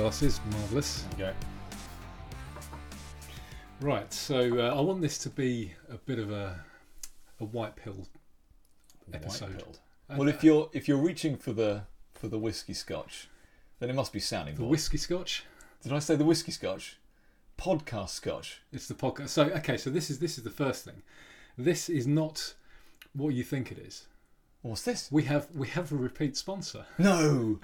glasses, marvellous. Okay. Right, so uh, I want this to be a bit of a a white pill episode. Uh, Well, if you're if you're reaching for the for the whiskey scotch, then it must be sounding the whiskey scotch, Did I say the whiskey scotch? Podcast scotch. it's the podcast. So okay, so this is this is the first thing. This is not what you think it is. What's this? We have we have a repeat sponsor. No.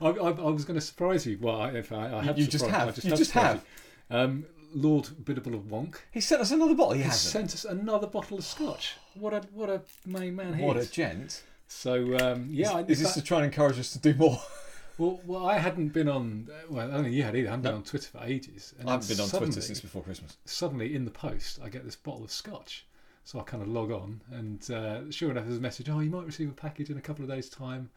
I, I, I was going to surprise you. Well, I, if I, I have You just have. You have just have. you. Um, Lord Biddable of Wonk He sent us another bottle. He has hasn't. sent us another bottle of scotch. What a what a main man he What a gent. So um, yeah, Is, is this that- to try and encourage us to do more? well, well, I hadn't been on. Well, I don't think you had either. I hadn't been on Twitter for ages. And I haven't been on suddenly, Twitter since before Christmas. Suddenly, in the post, I get this bottle of scotch. So I kind of log on, and uh, sure enough, there's a message. Oh, you might receive a package in a couple of days' time.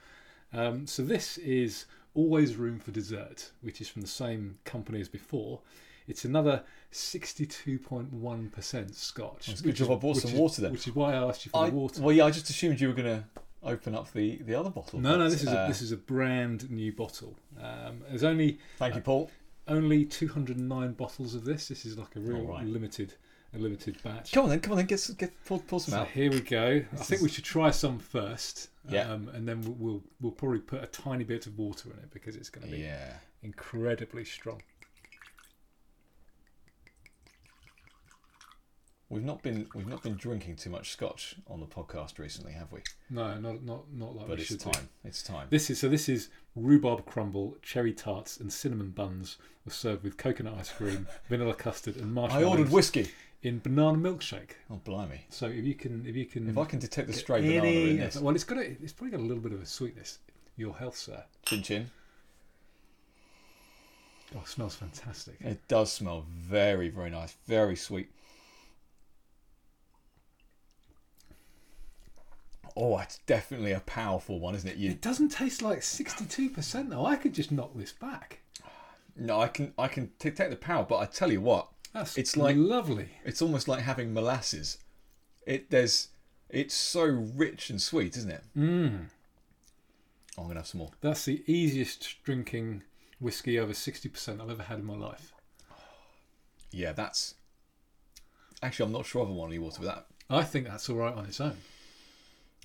Um, so this is always room for dessert, which is from the same company as before. It's another 62.1% Scotch. Good job I bought some is- water then. Which is why I asked you for I, the water. well, yeah, I just assumed you were going to open up the, the other bottle. no, no, this is uh, a, this is a brand new bottle. Um, there's only Thank you, Paul. only 209 bottles of this. This is like a real right. limited a limited batch. Come on then, come on then, get, get pull, pull some So out. here we go. I This think is- we should try some first, Yeah. um, and then we'll, we'll we'll probably put a tiny bit of water in it because it's going to be Yeah. incredibly strong. We've not been we've not been drinking too much scotch on the podcast recently, have we? No, not not not like But we it's should. do. time. It's time. This is so. This is rhubarb crumble, cherry tarts, and cinnamon buns were served with coconut ice cream, vanilla custard, and marshmallows. I ordered whiskey. In banana milkshake. Oh blimey! So if you can, if you can, If I can detect the stray banana any- in this, well, it's got a, it's probably got a little bit of a sweetness. Your health, sir. chin chin. Oh, it smells fantastic. It does smell very very nice, very sweet. Oh, it's definitely a powerful one, isn't it? You It doesn't taste like sixty-two percent though. I could just knock this back. no, I can I can detect the power, but I tell you what, That's It's like- lovely. it's almost like having molasses. It there's it's so rich and sweet, isn't it? Mm. Oh, I'm gonna have some more. That's the easiest drinking whiskey over sixty percent I've ever had in my life. Yeah, that's actually I'm not sure if I want any water with that. I think that's all right on its own.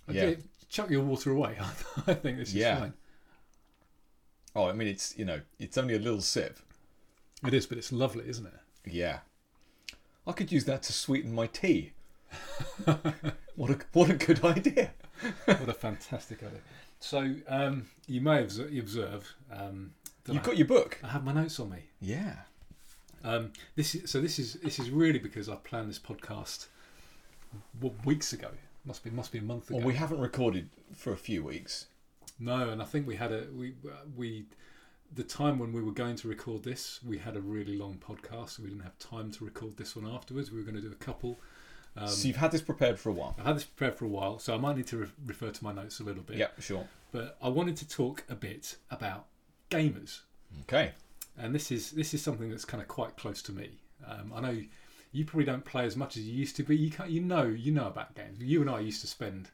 I Yeah. get- chuck your water away. I think this is Yeah. fine. Oh, I mean it's you know it's only a little sip. It is, but it's lovely, isn't it? Yeah, I could use that to sweeten my tea. what a what a good idea. what a fantastic idea. So um, you may have obs- observed um, that You've I, got your book. I have my notes on me. Yeah. Um, this is so. This is this is really because I planned this podcast weeks ago. Must be must be a month ago. Well, we haven't recorded for a few weeks. No, and I think we had a we we the time when we were going to record this, we had a really long podcast, so we didn't have time to record this one afterwards. We were going to do a couple. Um, so you've had this prepared for a while. I've had this prepared for a while, so I might need to re- refer to my notes a little bit. Yeah, sure. But I wanted to talk a bit about gamers, Okay. and this is this is something that's kind of quite close to me. Um, I know you probably don't play as much as you used to, but you can't, you know you know about games. You and I used to spend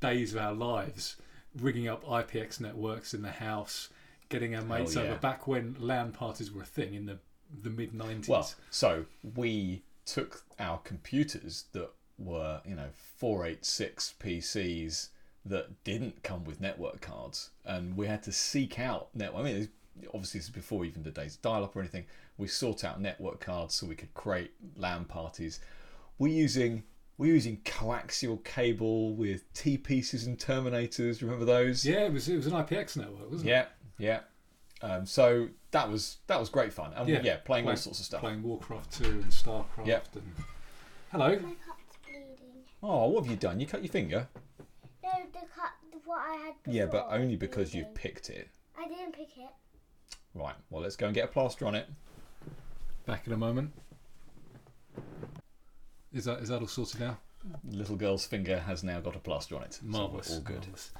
days of our lives rigging up IPX networks in the house, getting our mates yeah. over back when LAN parties were a thing in the the mid nineties. Well, so we took our computers that were, you know, 486 PCs that didn't come with network cards, and we had to seek out network. I mean, obviously, this is before even the days of dial-up or anything. We sought out network cards so we could create LAN parties. We're using we're using coaxial cable with T pieces and terminators. Remember those? yeah, it was it was an IPX network, wasn't it? Yeah, yeah. Um, so that was that was great fun, and yeah, Yeah, playing all sorts of stuff. Playing Warcraft two and Starcraft. Yeah. And... Hello. My cup's bleeding. Oh, what have you done? You cut your finger? No, the cup, what I had before. Yeah, but only was because you've picked it. I didn't pick it. Right. Well, let's go and get a plaster on it. Back in a moment. Is that is that all sorted now? Little girl's finger has now got a plaster on it. So Marvelous. all good. marvellous.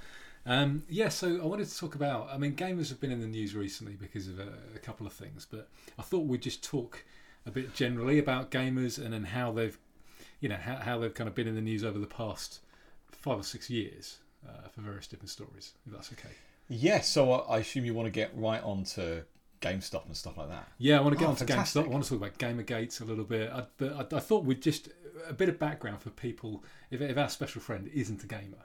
Um, yeah, so I wanted to talk about. I mean, gamers have been in the news recently because of a, a couple of things, but I thought we'd just talk a bit generally about gamers and then how they've, you know, how, how they've kind of been in the news over the past five or six years uh, for various different stories. If that's okay. Yes. so I I assume you want to get right on to GameStop and stuff like that. Yeah, I want to get Oh, on to fantastic. GameStop. I want to talk about Gamergate a little bit. I, but I, I thought we'd just a bit of background for people. If, if our special friend isn't a gamer,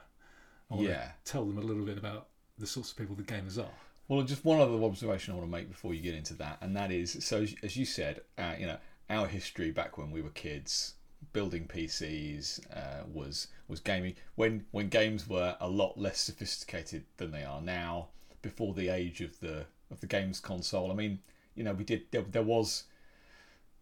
I want Yeah. to tell them a little bit about the sorts of people the gamers are. Well, just one other observation I want to make before you get into that, and that is so as- you said, uh, you know, our history back when we were kids, building PCs uh, was was gaming when when games were a lot less sophisticated than they are now. Before the age of the of the games console, I mean, you know, we did there, there was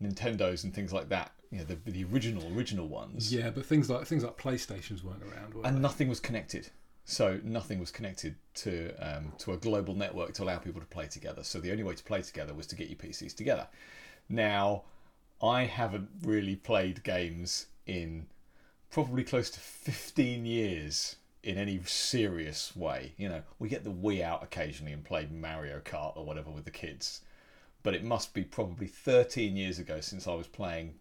Nintendos and things like that. You know, the the original original ones. Yeah, but things like things like PlayStations weren't around. Were and they? nothing was connected. So nothing was connected to um, to a global network to allow people to play together. So the only way to play together was to get your PCs together. Now, I haven't really played games in probably close to 15 years in any serious way. You know, we get the Wii out occasionally and play Mario Kart or whatever with the kids. But it must be probably 13 years ago since I was playing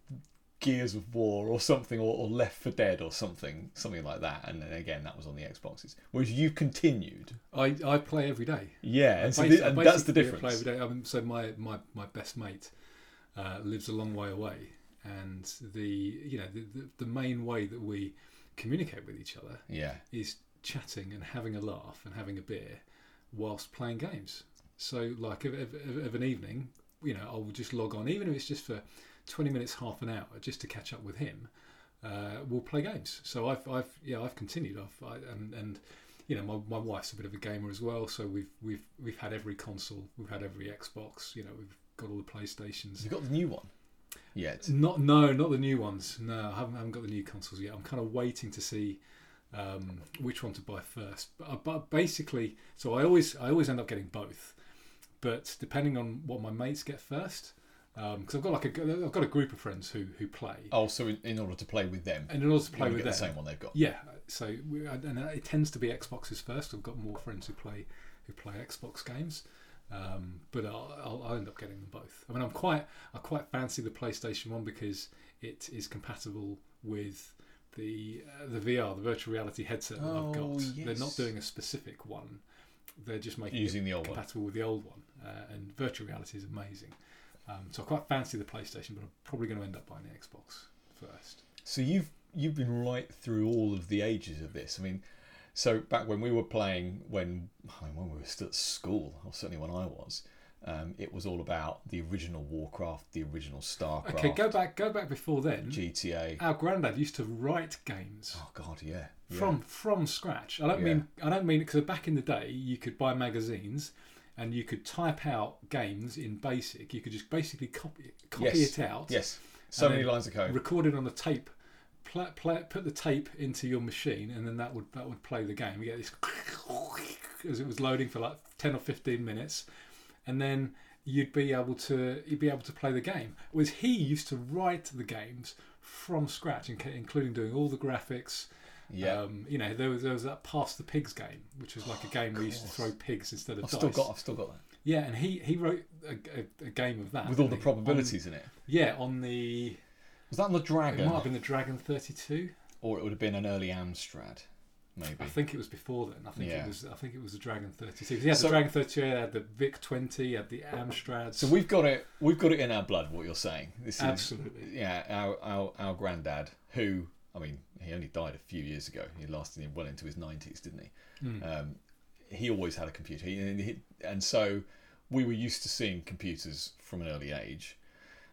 Gears of War or something, or, or Left 4 Dead or something, something like that. And then again, that was on the Xboxes. Whereas you continued, I, I play every day. yeah, and, so the- and I that's the basically play difference. every day. I mean, so my, my, my best mate uh, lives a long way away, and the you know the, the, the main way that we communicate with each other Yeah, is chatting and having a laugh and having a beer whilst playing games. So, like, of, of, of an evening, you know, I'll just log on, even if it's just for 20 minutes, half an hour, just to catch up with him. Uh, we'll play games. So I've, I've, yeah, I've continued. I've, I, and, and, you know, my, my wife's a bit of a gamer as well. So we've, we've, we've had every console, we've had every Xbox. You know, we've got all the PlayStations. you got the new one yet. Not no, not the new ones. No, I haven't, haven't got the new consoles yet. I'm kind of waiting to see um, which one to buy first. But, uh, but basically, so I always I always end up getting both. But depending on what my mates get first, because I've got like a I've got a group of friends who who play, Oh, so in, in order to play with them, and in order to play with them, the same one they've got. yeah. So we, and it tends to be Xboxes first. I've got more friends who play who play Xbox games, um, but I'll, I'll, I'll end up getting them both. I mean, I'm quite I quite fancy the PlayStation one because it is compatible with the uh, the VR, the virtual reality headset that I've Oh, got. They're not doing a specific one. They're just making it Using the old one. compatible with the old one, uh, and virtual reality is amazing. Um, so I quite fancy the PlayStation, but I'm probably going to end up buying the Xbox first. So you've you've been right through all of the ages of this. I mean, so back when we were playing, when I mean, when we were still at school, or certainly when I was, um, it was all about the original Warcraft, the original Starcraft, Okay, go back go back before then. GTA. Our granddad used to write games Oh God, yeah, yeah. from from scratch. I don't Yeah. mean I don't mean because back in the day you could buy magazines and you could type out games in BASIC. You could just basically copy copy Yes. it out, yes, so many lines of code. record it on a tape, play, play, put the tape into your machine, and then that would that would play the game. You get this as it was loading for like ten or fifteen minutes, and then you'd be able to you'd be able to play the game. Whereas he used to write the games from scratch, including doing all the graphics. Yeah, Um, you know, there was there was that Pass the Pigs game, which was like a game where you used to throw pigs instead of I've dice. still got, I've still got that Yeah, and he he wrote a, a, a game of that with all the he? probabilities in it. Yeah, on the Was that on the dragon? it might have been the Dragon Thirty Two. or it would have been an early Amstrad, maybe? I think it was before then. I think Yeah. it was. I think it was the Dragon Thirty Two. Yeah, So- the Dragon Thirty Two. Had the Vic Twenty. Had the Amstrad. So we've got it. We've got it in our blood. What you're saying? This is Absolutely. Yeah, our our our granddad, who I mean, he only died a few years ago. He lasted him well into his nineties, didn't he? Mm. Um, he always had a computer, he, and, he, and so we were used to seeing computers from an early age.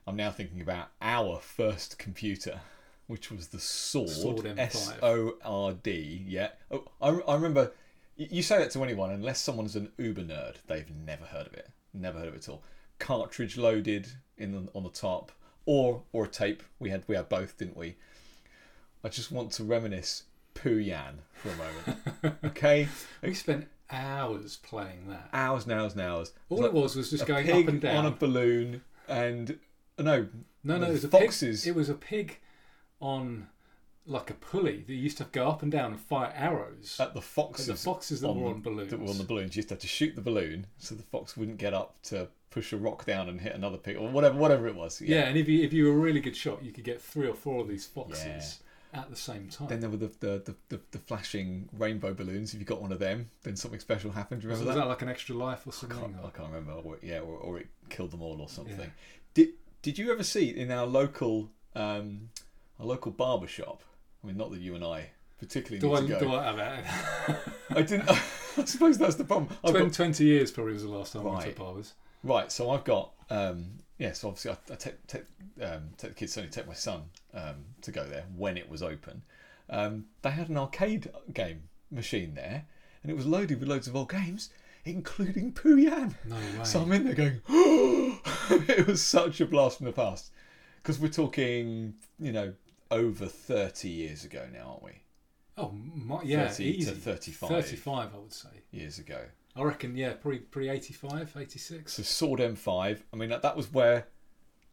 I'm now thinking about our first computer, which was the Sord, Sord S O R D. Yeah. Oh, I, I remember. You say that to anyone, unless someone's an uber nerd, they've never heard of it. Never heard of it at all. Cartridge loaded in the, on the top, or or a tape. We had we had both, didn't we? I just want to reminisce Pooyan for a moment. okay, we spent hours playing that. hours and hours and hours. All it was was just a going pig up and down. on a balloon, and no, no, no, it was a foxes. pig. It was a pig on like a pulley that used to go up and down and fire arrows. at the foxes. the foxes that on were on balloons. that were on the balloons. You used to have to shoot the balloon so the fox wouldn't get up to push a rock down and hit another pig or whatever, whatever it was. yeah. and if you if you were a really good shot, you could get three or four of these foxes. At the same time. Then there were the the, the, the, the flashing rainbow balloons. If you got one of them, then something special happened. Do you remember was that? that like an extra life or I something? can't, I can't remember. Or, yeah, or, or it killed them all or something. Yeah. Did Did you ever see in our local um, our local barber shop? I mean, not that you and I particularly Do need I, to go. do I have that? I didn't. I suppose that's the problem. I've 20, got, 20 years probably was the last time I went Right. to barbers. right, so I've got. Um, yes, obviously, I, I take take um, take the kids. Certainly, take my son um, to go there when it was open. Um, they had an arcade game machine there, and it was loaded with loads of old games, including Pooyan. No way. So I'm in there going, it was such a blast from the past. Because we're talking, you know, over 30 years ago now, aren't we? oh, my, yeah, 30 easy. to 35 35, I would say. years ago. I reckon, yeah, probably pre 85, 86. So Sord M5, I mean, that, that was where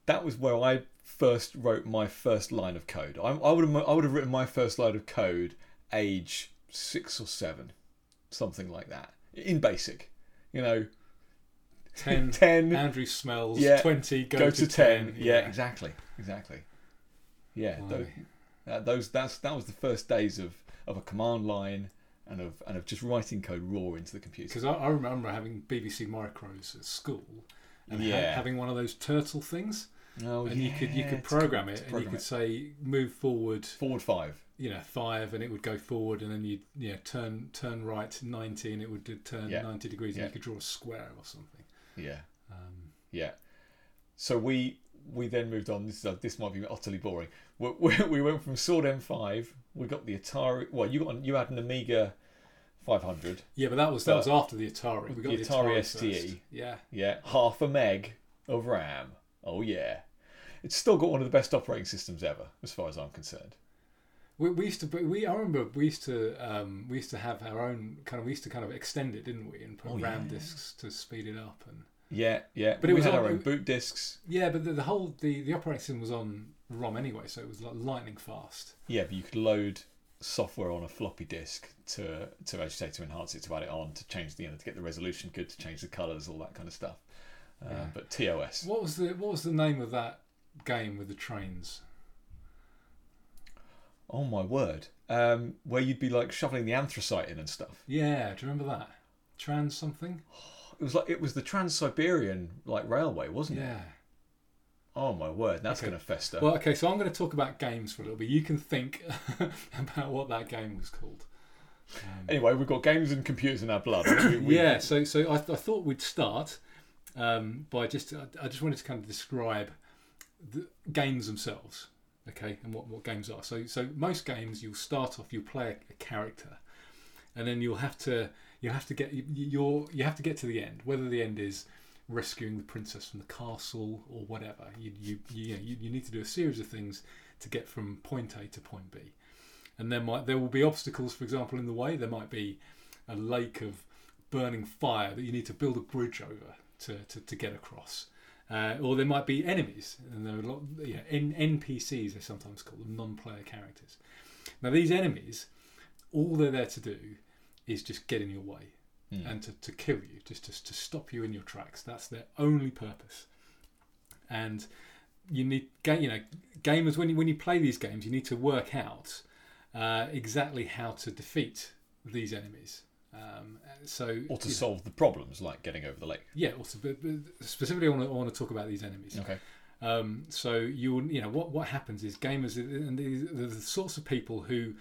that was where I first wrote my first line of code. I, I would have I would have written my first line of code age six or seven, something like that, in basic. You know, 10, 10, Andrew smells, Yeah. 20, go, go, to, to 10. 10. Yeah, exactly, exactly. Yeah, tho- Blimey. Uh, those that's that was the first days of, of a command line and of and of just writing code raw into the computer. Because I, I remember having BBC micros at school and ha- having one of those turtle things, Oh, and you could you yeah, could program it, and you could it. say move forward, forward five. you know, five, and it would go forward, and then you you know turn turn right ninety, and it would turn Yeah. ninety degrees, and Yeah. you could draw a square or something. Yeah, Um, yeah. So we we then moved on. This is, this might be utterly boring. We, we, we went from Sord M5. We got the Atari. Well, you got you had an Amiga 500. yeah, but that was that was after the Atari. We the got the Atari Atari, STE. first. Yeah, Yeah, half a meg of RAM. Oh yeah. It's still got one of the best operating systems ever, as far as I'm concerned. we, we used to. We I remember we used to um, we used to have our own kind of. We used to kind of extend it, didn't we, and put Oh, RAM yeah. discs to speed it up and. Yeah, yeah. But it was had on- our own boot discs. Yeah, but the, the whole the, the operating system was on ROM anyway, so it was like lightning fast. Yeah, but you could load software on a floppy disk to to as you say to enhance it, to add it on, to change the you know to get the resolution good, to change the colours, all that kind of stuff. Uh, Yeah. But TOS. What was the what was the name of that game with the trains? Oh my word! Um, where you'd be like shoveling the anthracite in and stuff. Yeah, do you remember that? Trans something? It was like it was the Trans Siberian like railway, wasn't it? Yeah. Oh my word! That's Okay. going to fester. Well, okay, so I'm going to talk about games for a little bit. You can think about what that game was called. Um, anyway, we've got games and computers in our blood. We- we- yeah, so so I, I thought we'd start um, by just I, just wanted to kind of describe the games themselves, okay, and what, what games are. So so most games you'll start off, you'll play a, a character, and then you'll have to you have to get you, you're you have to get to the end. Whether the end is rescuing the princess from the castle or whatever, you you you, you, you need to do a series of things to get from point A to point B. And there might there will be obstacles, for example, in the way. There might be a lake of burning fire that you need to build a bridge over to, to, to get across. Uh, or there might be enemies, and there are a lot, yeah, N- NPCs they sometimes call them, non-player characters. Now these enemies, all they're there to do is just get in your way Hmm. and to, to kill you, just to, to stop you in your tracks. That's their only purpose. And you need, you know, gamers when you when you play these games, you need to work out uh, exactly how to defeat these enemies. Um, so or to you know, solve the problems like getting over the lake. yeah, also, but, but specifically, I want to, I want to talk about these enemies. Okay. Um, so you you know what what happens is gamers and these are the sorts of people who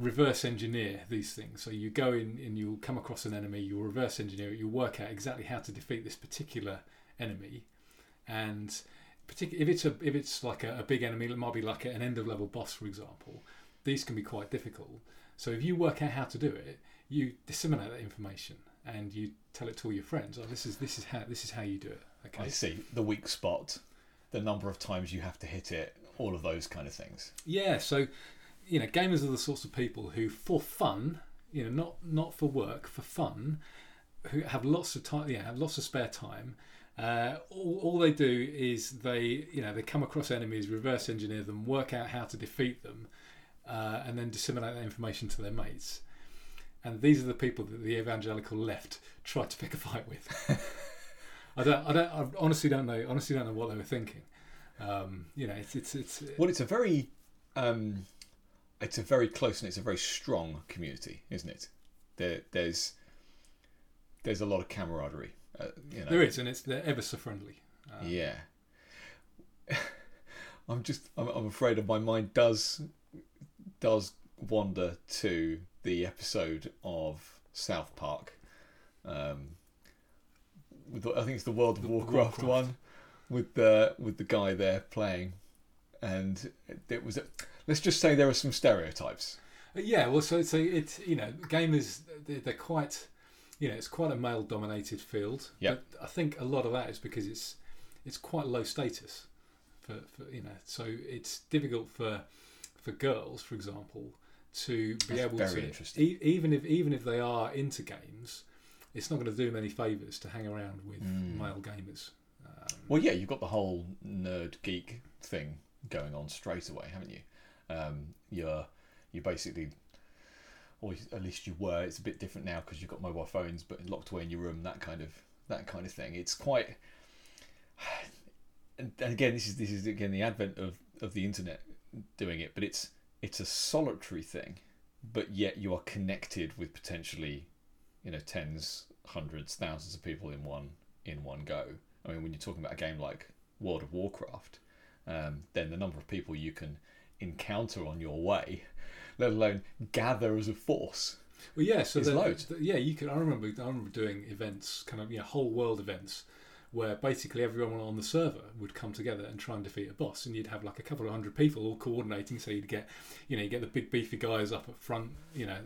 reverse engineer these things. So you go in and you'll come across an enemy, you'll reverse engineer it, you'll work out exactly how to defeat this particular enemy, and particularly if it's a if it's like a, a big enemy, it might be like an end of level boss, for example. These can be quite difficult. So if you work out how to do it, you disseminate that information and you tell it to all your friends. Oh, this is this is how this is how you do it. Okay. I see the weak spot, the number of times you have to hit it, all of those kind of things. Yeah, so you know, gamers are the sorts of people who, for fun, you know, not not for work, for fun, who have lots of time, yeah, have lots of spare time. Uh, all, all they do is they, you know, they come across enemies, reverse engineer them, work out how to defeat them, uh, and then disseminate that information to their mates. And these are the people that the evangelical left tried to pick a fight with. I don't, I don't, I honestly don't know, honestly don't know what they were thinking. Um, you know, it's, it's, it's, Well, it's a very um, it's a very close and it's a very strong community, isn't it? There, there's there's a lot of camaraderie. Uh, you know, There is, and it's they're ever so friendly. Um, Yeah. I'm just I'm, I'm afraid of my mind does does wander to the episode of South Park. Um, with the, I think it's the World of The Warcraft, Warcraft. one with the with the guy there playing, and it was. A, let's just say there are some stereotypes. Uh, Yeah, well, so so it's you know gamers they're, they're quite you know it's quite a male dominated field. But I think a lot of that is because it's it's quite low status for, for you know so it's difficult for for girls, for example, to be That's able very to interesting. e- even if even if they are into games, it's not going to do them any favors to hang around with Mm. male gamers. Um, Well, yeah, you've got the whole nerd geek thing going on straight away, haven't you? Um, you're you basically, or at least you were. It's a bit different now because you've got mobile phones, but locked away in your room. That kind of that kind of thing. It's quite. And, again, this is this is again the advent of of the internet doing it, but it's it's a solitary thing, but yet you are connected with potentially, you know, tens, hundreds, thousands of people in one in one go. I mean, when you're talking about a game like World of Warcraft, um, then the number of people you can encounter on your way, let alone gather as a force. Well, yeah. So There's the, loads. the- yeah, you could. I remember. I remember doing events, kind of you know, whole world events, where basically everyone on the server would come together and try and defeat a boss, and you'd have like a couple of hundred people all coordinating. So you'd get, you know, you get the big beefy guys up at front. You know,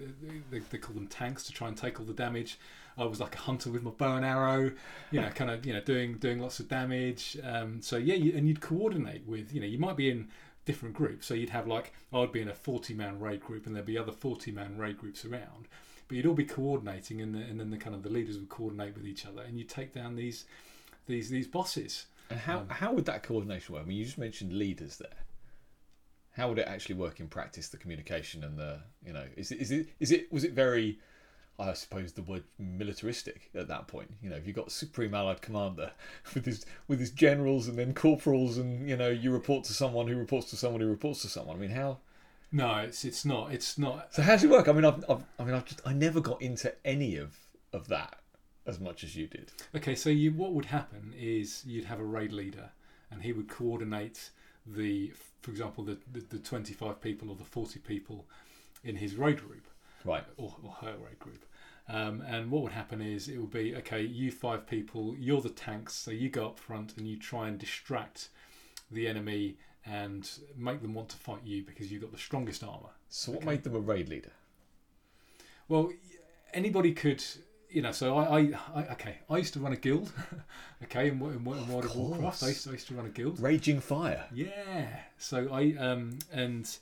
they, they call them tanks to try and take all the damage. I was like a hunter with my bow and arrow, you know, kind of you know doing doing lots of damage. Um, so yeah, you, and you'd coordinate with you know you might be in different groups. So you'd have like I'd be in a forty man raid group, and there'd be other forty man raid groups around. But you'd all be coordinating, and, the, and then the kind of the leaders would coordinate with each other, and you take down these these these bosses. And how, Um, how would that coordination work? I mean, you just mentioned leaders there. How would it actually work in practice? The communication and the you know is it is it is it was it very I suppose the word militaristic at that point. You know, if you've got Supreme Allied Commander with his with his generals and then corporals, and you know, you report to someone who reports to someone who reports to someone. I mean, how No, it's it's not. It's not. so? How does it work? I mean, I've, I've I mean, I've just I never got into any of of that as much as you did. Okay, so you what would happen is you'd have a raid leader, and he would coordinate the, for example, the the, the twenty five people or the forty people in his raid group. Right. or, or her raid group. Um, and what would happen is it would be okay, you five people, you're the tanks, so you go up front and you try and distract the enemy and make them want to fight you because you've got the strongest armor. So what Okay. made them a raid leader? Well, anybody could, you know. So I, I, I okay, I used to run a guild. okay, in, in, in World of Warcraft, course. I used, to, I used to run a guild. Raging Fire. Yeah. So I um and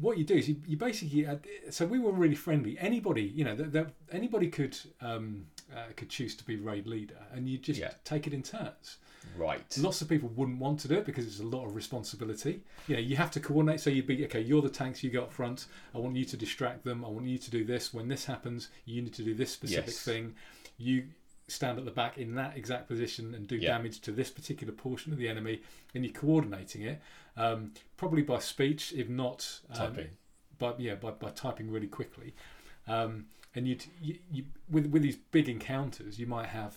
what you do is you, you basically uh, so we were really friendly. Anybody you know that that anybody could um uh, could choose to be raid leader, and you just Yeah. take it in turns. Right. Lots of people wouldn't want to do it because it's a lot of responsibility. You know, you have to coordinate. So you'd be okay. You're the tanks. You go up front. I want you to distract them. I want you to do this. When this happens, you need to do this specific Yes. thing. You stand at the back in that exact position and do Yeah. damage to this particular portion of the enemy, and you're coordinating it. Um, probably by speech, if not um, Typing. by yeah by, by typing really quickly. Um, and you'd, you you with with these big encounters, you might have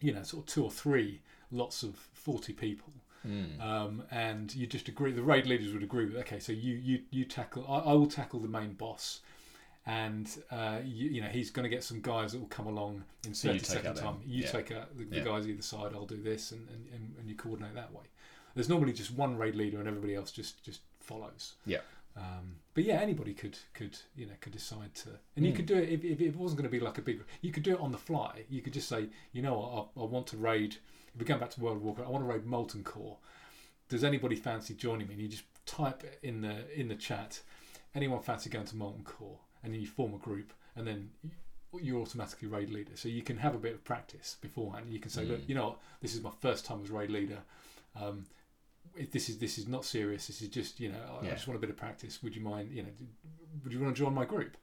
you know sort of two or three lots of 40 people Mm. um, and you just agree the raid leaders would agree with okay so you you you tackle I, I will tackle the main boss and uh, you, you know he's going to get some guys that will come along in So you 30 take second time you Yeah. take out the, the Yeah. guys either side I'll do this and, and, and you coordinate that way there's normally just one raid leader and everybody else just just follows. Yeah. um, but yeah anybody could could you know could decide to and you Mm. could do it if, if it wasn't going to be like a big you could do it on the fly. You could just say you know what I, I want to raid if we're going back to World of Warcraft I want to raid Molten Core. Does anybody fancy joining me? And you just type in the in the chat anyone fancy going to Molten Core? And then you form a group and then you- you're automatically raid leader. So you can have a bit of practice beforehand. You can say look Mm. you know what? This is my first time as raid leader. Um, if this is this is not serious this is just you know I, I just want a bit of practice would you mind you know would you want to join my group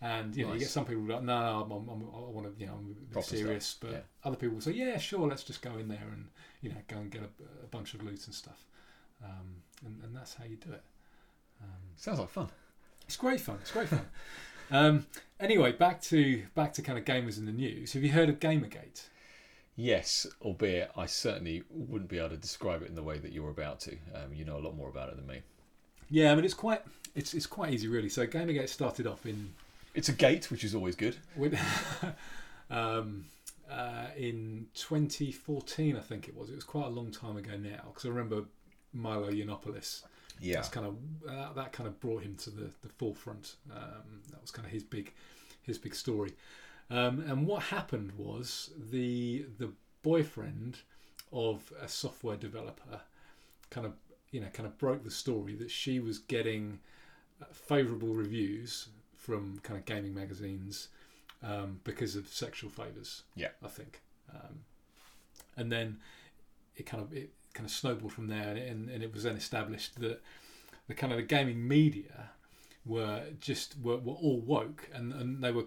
and you know you get some people like no I'm, I'm, I'm, I want to you know I'm a bit Proper stuff, serious but yeah. other people will say yeah sure let's just go in there and you know go and get a, a bunch of loot and stuff um, and, and that's how you do it Sounds like fun. It's great fun. It's great fun. um, anyway, back to back to kind of gamers in the news. Have you heard of Gamergate? Yes, albeit I certainly wouldn't be able to describe it in the way that you're about to. Um, you know a lot more about it than me. Yeah, I mean it's quite it's it's quite easy really. So Gamergate started off in It's a gate, which is always good. with, um, uh, in 2014, I think it was. It was quite a long time ago now because I remember Milo Yiannopoulos. Yeah. That's kind of uh, that kind of brought him to the, the forefront. Um, that was kind of his big his big story. Um, and what happened was the the boyfriend of a software developer kind of you know kind of broke the story that she was getting uh, favourable reviews from kind of gaming magazines um, because of sexual favours. Yeah. I think. Um, and then it kind of it kind of snowballed from there, and, and, and it was then established that the kind of the gaming media were just were, were all woke, and, and they were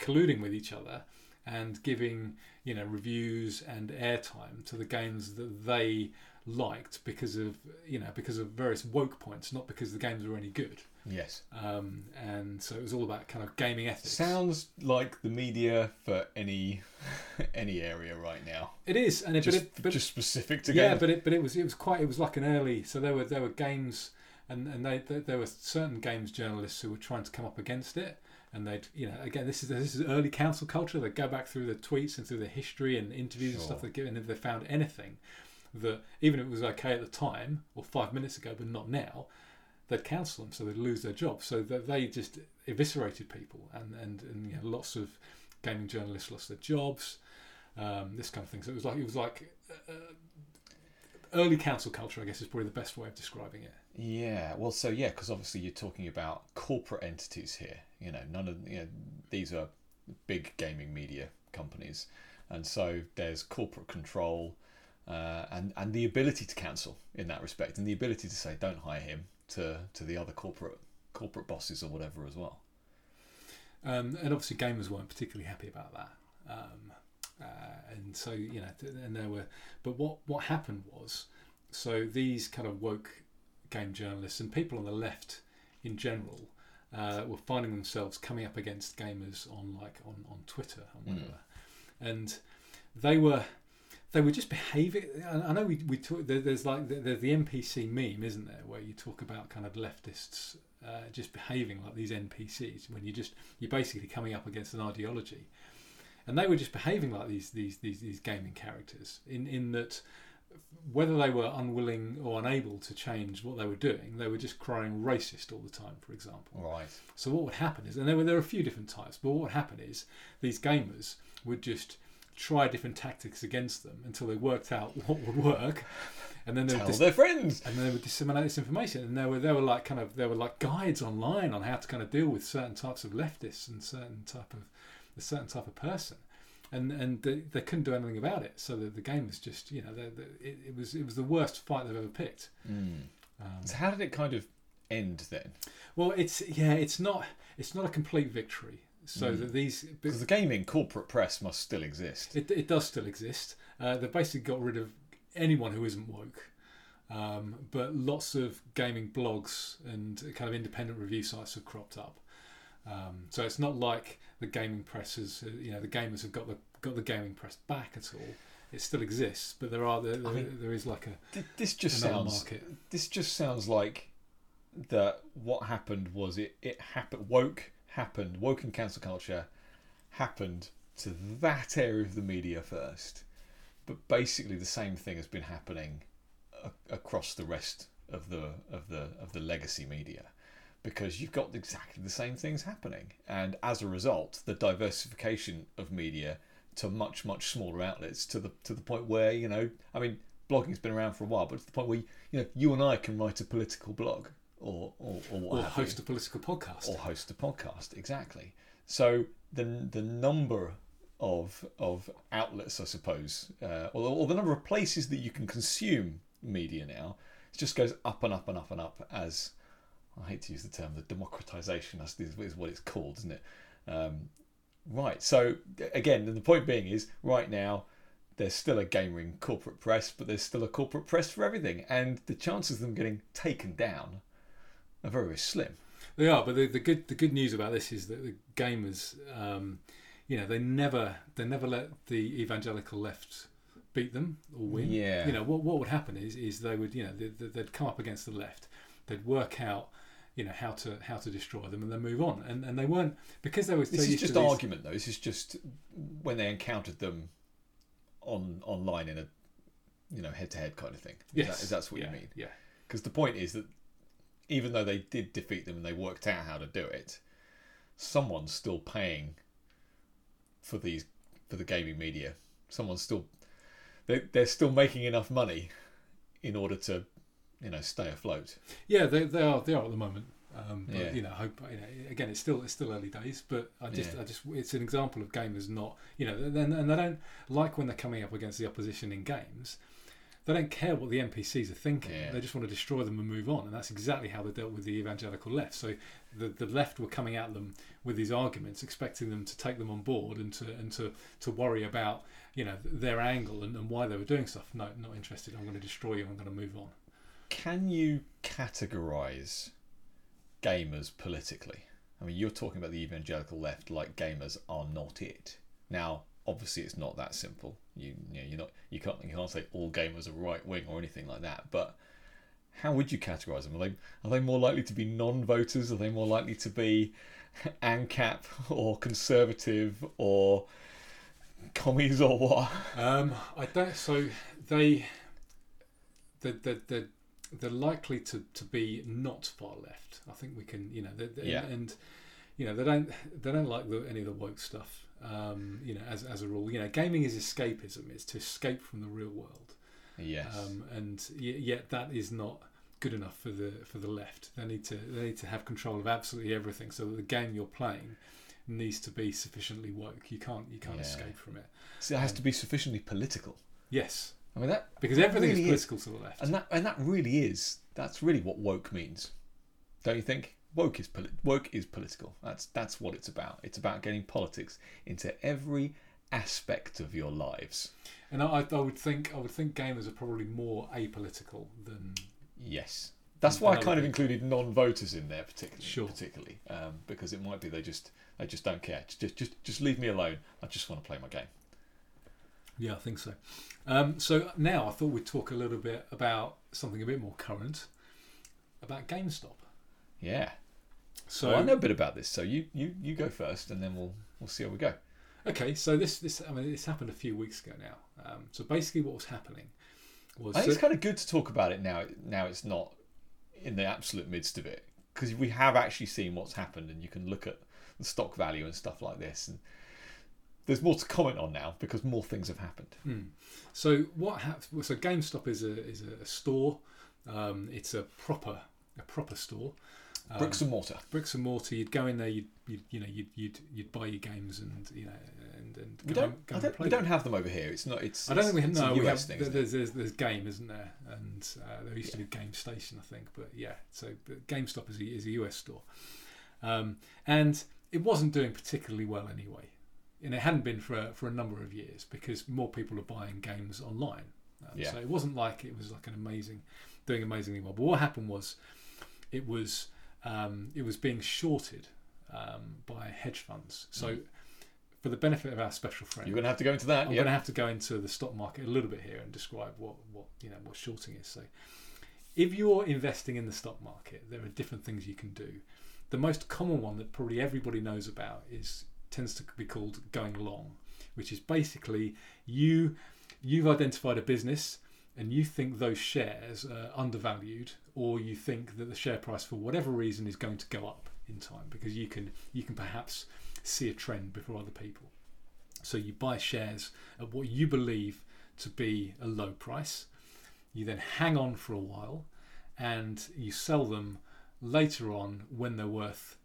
colluding with each other and giving you know reviews and airtime to the games that they liked because of you know because of various woke points, not because the games were any good. Yes. Um, and so it was all about kind of gaming ethics. Sounds like the media for any any area right now. it is, and it, Just, but it, but just specific to yeah, games. but it but it was it was quite it was like an early. So there were there were games, and and they, they there were certain games journalists who were trying to come up against it, and they'd you know again this is this is early cancel culture. they'd go back through the tweets and through the history and interviews and stuff they give, and if they found anything that even if it was okay at the time or five minutes ago, but not now. They'd cancel them, so they'd lose their job. So that they just eviscerated people, and and, and you know, lots of gaming journalists lost their jobs, um, this kind of thing. So it was like it was like uh, early cancel culture, I guess, is probably the best way of describing it. Yeah, well, so yeah, because obviously you're talking about corporate entities here. You know, none of you know these are big gaming media companies, and so there's corporate control, uh, and and the ability to cancel in that respect, and the ability to say don't hire him to to the other corporate corporate bosses or whatever as well. Um, and obviously, gamers weren't particularly happy about that. Um, uh, and so, you know, and there were, but what what happened was, so these kind of woke game journalists and people on the left in general uh, were finding themselves coming up against gamers on like on, on Twitter and whatever, and they were they were just behaving. I know we we talk. There's like there's the NPC meme, isn't there, where you talk about kind of leftists uh, just behaving like these NPCs when you just you're basically coming up against an ideology, and they were just behaving like these these these, these gaming characters in in that whether they were unwilling or unable to change what they were doing, they were just crying racist all the time, for example. Right. So what would happen is, and there were there were a few different types, but what would happen is these gamers would just try different tactics against them until they worked out what would work, and then they would Tell dis- their friends. and then they would disseminate this information. And there were there were like kind of there were like guides online on how to kind of deal with certain types of leftists and certain type of a certain type of person. And and they, they couldn't do anything about it. So the, the game was just you know they, they, it, it was it was the worst fight they've ever picked. Mm. Um, So how did it kind of end then? well, it's yeah, it's not it's not a complete victory. So Mm. that these Because the gaming corporate press must still exist. It, it does still exist. Uh, they've basically got rid of anyone who isn't woke. Um, but lots of gaming blogs and kind of independent review sites have cropped up. Um, so it's not like the gaming press is, uh, you know, the gamers have got the got the gaming press back at all. It still exists, but there are there, there, mean- there is like a This just sounds market. this just sounds like that what happened was it it happened woke happened woke and cancel culture happened to that area of the media first but basically the same thing has been happening a- across the rest of the of the of the legacy media because you've got exactly the same things happening. And as a result the diversification of media to much much smaller outlets to the to the point where you know i mean blogging's been around for a while but to the point where you know you and i can write a political blog or or, or what or have you. host a political podcast. or host a podcast exactly. So the the number of of outlets i suppose uh, or, or the number of places that you can consume media now it just goes up and up and up and up as i hate to use the term the democratization is, is what it's called isn't it um, right so again the point being is right now there's still a gaming corporate press but there's still a corporate press for everything and the chances of them getting taken down are very, very slim. They are, but the, the good the good news about this is that the gamers, um, you know, they never they never let the evangelical left beat them or win. Yeah. You know what what would happen is is they would you know they- they'd come up against the left, they'd work out you know how to how to destroy them and then move on and and they weren't because they were so This is just these, argument, though. This is just when they encountered them on online in a you know head to head kind of thing. Is, yes that, is that's what yeah, you mean? yeah Because the point is that even though they did defeat them and they worked out how to do it, someone's still paying for these for the gaming media. Someone's still they they're still making enough money in order to you know stay afloat. Yeah, they, they are they are at the moment. Um, but Yeah. you know, hope you know, again, it's still it's still early days. But I just Yeah. I just it's an example of gamers not you know, then and they don't like when they're coming up against the opposition in games. They don't care what the NPCs are thinking. Yeah. They just want to destroy them and move on. And that's exactly how they dealt with the evangelical left. So the the left were coming at them with these arguments, expecting them to take them on board and to and to to worry about you know their angle and, and why they were doing stuff. No, not interested. I'm going to destroy you. I'm going to move on. Can you categorize gamers politically? I mean, you're talking about the evangelical left like gamers are not it. Now, obviously, it's not that simple. You, you know, you're not you can't you can't say all gamers are right wing or anything like that. But how would you categorize them? Are they are they more likely to be non-voters? Are they more likely to be ANCAP or conservative or commies or what? Um, I don't. So they, they're, they're, they're, they're likely to, to be not far left. I think we can, you know, they they- Yeah. and you know they don't they don't like the, any of the woke stuff. Um, you know, as as a rule, you know, gaming is escapism. It's to escape from the real world. Yes. Um, and y- yet that is not good enough for the for the left. They need to they need to have control of absolutely everything, so that the game you're playing needs to be sufficiently woke. You can't you can't Yeah. escape from it. so it has to be sufficiently political. Yes, I mean that because that everything really is political to the left. And that and that really is that's really what woke means, don't you think? Woke is poli- woke is political. That's that's what it's about. It's about getting politics into every aspect of your lives. And I, I would think I would think gamers are probably more apolitical than Yes, that's And why I kind of included non-voters in there, particularly. Sure. Particularly um, because it might be they just they just don't care. Just just just leave me alone. I just want to play my game. Yeah, I think so. Um, so now I thought we'd talk a little bit about something a bit more current about GameStop. Yeah. So well, I know a bit about this, so you you you go first, and then we'll we'll see how we go. okay, so this this I mean this happened a few weeks ago now. Um, so basically, what was happening was I think it's kind of good to talk about it now. Now it's not in the absolute midst of it because we have actually seen what's happened, and you can look at the stock value and stuff like this. And there's more to comment on now because more things have happened. Hmm. So what happened? So GameStop is a is a store. Um, it's a proper a proper store. Um, Bricks and mortar. bricks and mortar. You'd go in there. You'd, you'd you know you'd, you'd you'd buy your games and you know and and We don't. and- go don't play we them. don't have them over here. It's not. It's. I don't think we have. No, we have. thing. there's, there's there's game, isn't there? And uh, there used to be Game Station, I think. But yeah, so but GameStop is a, is a US store, um, and it wasn't doing particularly well anyway, and it hadn't been for a, for a number of years because more people are buying games online. Um, Yeah. So it wasn't like it was like an amazing, doing amazingly well. But what happened was, it was um, it was being shorted um, by hedge funds. So. For the benefit of our special friend, You're going to have to go into that. I'm yeah. going to have to go into the stock market a little bit here and describe what, what you know what shorting is. So, if you're investing in the stock market, there are different things you can do. The most common one that probably everybody knows about is tends to be called going long, which is basically you you've identified a business and you think those shares are undervalued, or you think that the share price for whatever reason is going to go up in time because you can you can perhaps see a trend before other people. So you buy shares at what you believe to be a low price. You then hang on for a while and you sell them later on when they're worth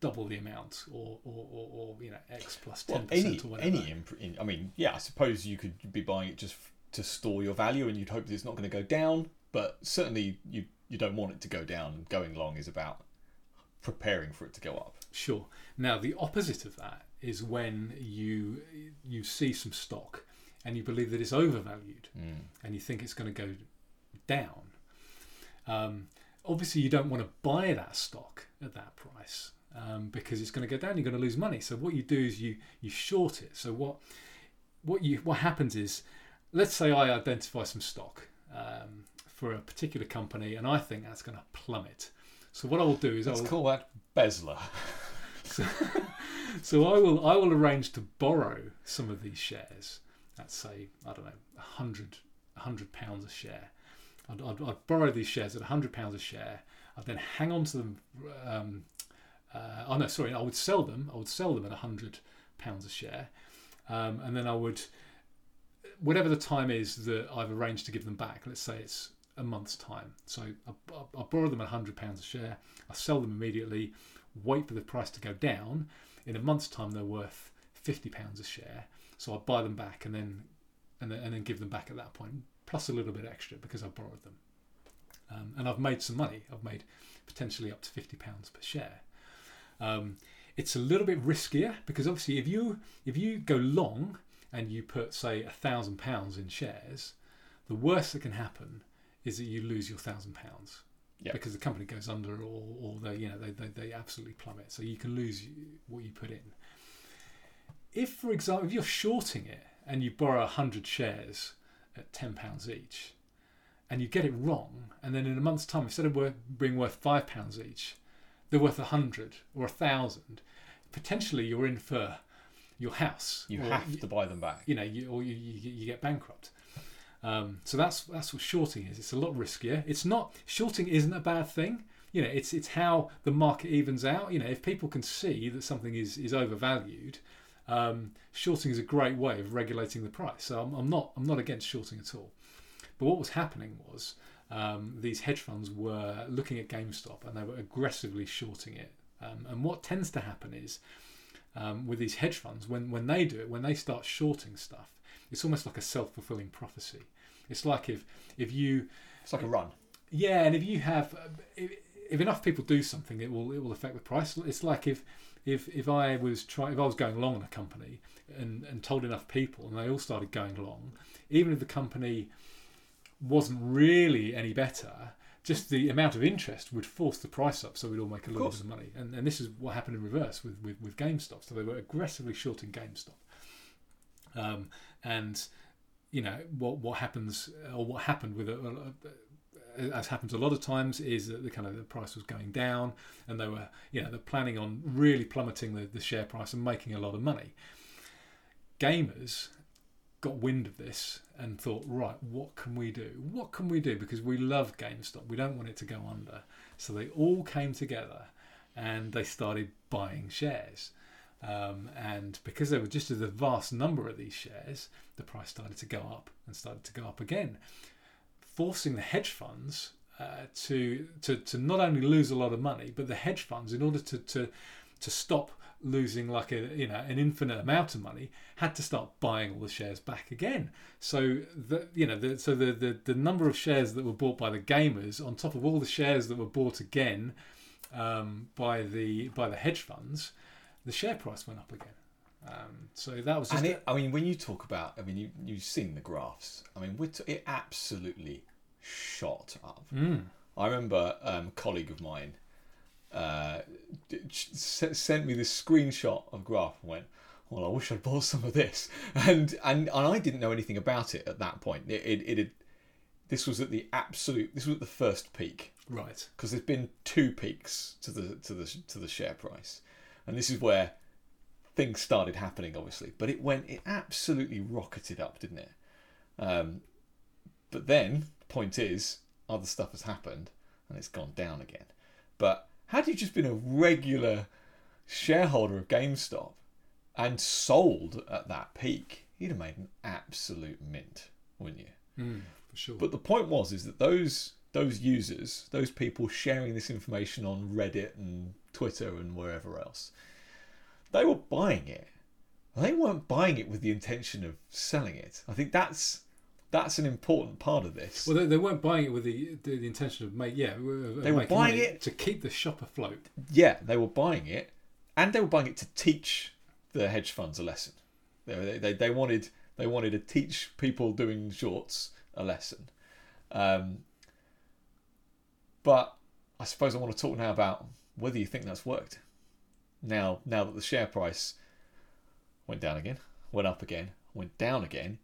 double the amount or, or, or, or you know, X plus 10% Well, any or whatever. any imp- in, I mean, yeah, I suppose you could be buying it just f- to store your value, and you'd hope that it's not going to go down. But certainly, you you don't want it to go down. Going long is about preparing for it to go up. Sure. Now the opposite of that is when you you see some stock and you believe that it's overvalued and you think it's going to go down. Um, obviously you don't want to buy that stock at that price um, because it's going to go down. You're going to lose money. So what you do is you you short it. So what what you what happens is, let's say I identify some stock um, for a particular company, and I think that's going to plummet. So what I will do is Let's I'll call that Bezler. so I will I will arrange to borrow some of these shares. Let's say I don't know a hundred a hundred pounds a share. I'd, I'd, I'd borrow these shares at a hundred pounds a share. I'd then hang on to them. Um, uh, oh no, sorry, I would sell them. I would sell them at hundred pounds a share, um, and then I would whatever the time is that I've arranged to give them back. Let's say it's a month's time. So I, I, I borrow them at hundred pounds a share. I sell them immediately. Wait for the price to go down. In a month's time, they're worth fifty pounds a share. So I buy them back and then and then, and then give them back at that point, plus a little bit extra because I borrowed them. Um, and I've made some money. I've made potentially up to fifty pounds per share. Um, it's a little bit riskier because obviously if you if you go long and you put say a thousand pounds in shares, the worst that can happen is that you lose your thousand pounds Yeah. because the company goes under or, or they you know they, they, they absolutely plummet. So you can lose what you put in. If, for example, if you're shorting it and you borrow hundred shares at ten pounds each, and you get it wrong, and then in a month's time, instead of being worth five pounds each, they're worth a hundred or a thousand. Potentially, you're in for your house. You have to buy them back. you know, you, or you, you, you get bankrupt. Um, so that's that's what shorting is. It's a lot riskier. It's not shorting isn't a bad thing. You know, it's it's how the market evens out. You know, if people can see that something is is overvalued, um, shorting is a great way of regulating the price. So I'm, I'm not I'm not against shorting at all. But what was happening was um, these hedge funds were looking at GameStop and they were aggressively shorting it. Um, and what tends to happen is um, with these hedge funds, when, when they do it, when they start shorting stuff, it's almost like a self fulfilling prophecy. It's like if if you It's like a run. yeah, and if you have if, if enough people do something, it will it will affect the price. It's like if if if I was trying if I was going long on a company and and told enough people and they all started going long, even if the company wasn't really any better, just the amount of interest would force the price up, so we'd all make a little bit of money. And and this is what happened in reverse with with, with GameStop. So they were aggressively shorting GameStop. Um, and you know what what happens or what happened with it, as happens a lot of times, is that the kind of the price was going down, and they were you know they're planning on really plummeting the, the share price and making a lot of money. Gamers got wind of this and thought, right, what can we do? What can we do? Because we love GameStop, we don't want it to go under. So they all came together and they started buying shares. Um, and because there were just a vast number of these shares, the price started to go up and started to go up again, forcing the hedge funds uh, to, to to not only lose a lot of money, but the hedge funds, in order to to to stop losing like a you know an infinite amount of money, had to start buying all the shares back again. So the you know the, so the, the the number of shares that were bought by the gamers on top of all the shares that were bought again um, by the by the hedge funds, the share price went up again. Um, so that was just And it, I mean, when you talk about, I mean, you you've seen the graphs. I mean, t- it absolutely shot up. Mm. I remember um, a colleague of mine uh, sent me this screenshot of graph and went, "Well, I wish I'd bought some of this," and and, and I didn't know anything about it at that point. It it, it had, this was at the absolute. This was at the first peak right. because there's been two peaks to the to the to the share price, and this is where things started happening. Obviously, but it went it absolutely rocketed up, didn't it? Um, but then the point is, other stuff has happened and it's gone down again. But had you just been a regular shareholder of GameStop and sold at that peak, you'd have made an absolute mint, wouldn't you? Mm, for sure. But the point was is that those those users, those people sharing this information on Reddit and Twitter and wherever else, they were buying it. They weren't buying it with the intention of selling it. I think that's that's an important part of this. Well, they, they weren't buying it with the the, the intention of make yeah. of They were buying it- to keep the shop afloat. yeah, they were buying it, and they were buying it to teach the hedge funds a lesson. They they, they wanted they wanted to teach people doing shorts a lesson. Um, but I suppose I want to talk now about whether you think that's worked. Now, now that the share price went down again, went up again, went down again,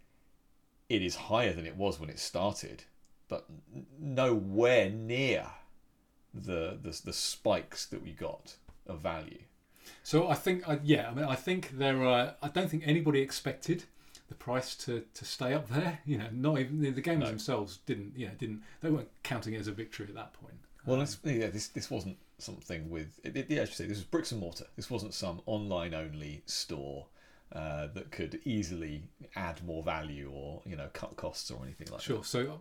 it is higher than it was when it started, but nowhere near the the, the spikes that we got of value. So I think, I, yeah, I mean, I think there are. I don't think anybody expected the price to, to stay up there. You know, not even the, gamers No. themselves didn't. You know, didn't they weren't counting it as a victory at that point. Well, Um, yeah, this this wasn't something with. It, it, yeah, I should say this was bricks and mortar. This wasn't some online only store uh, that could easily add more value or you know cut costs or anything like that. Sure. So um,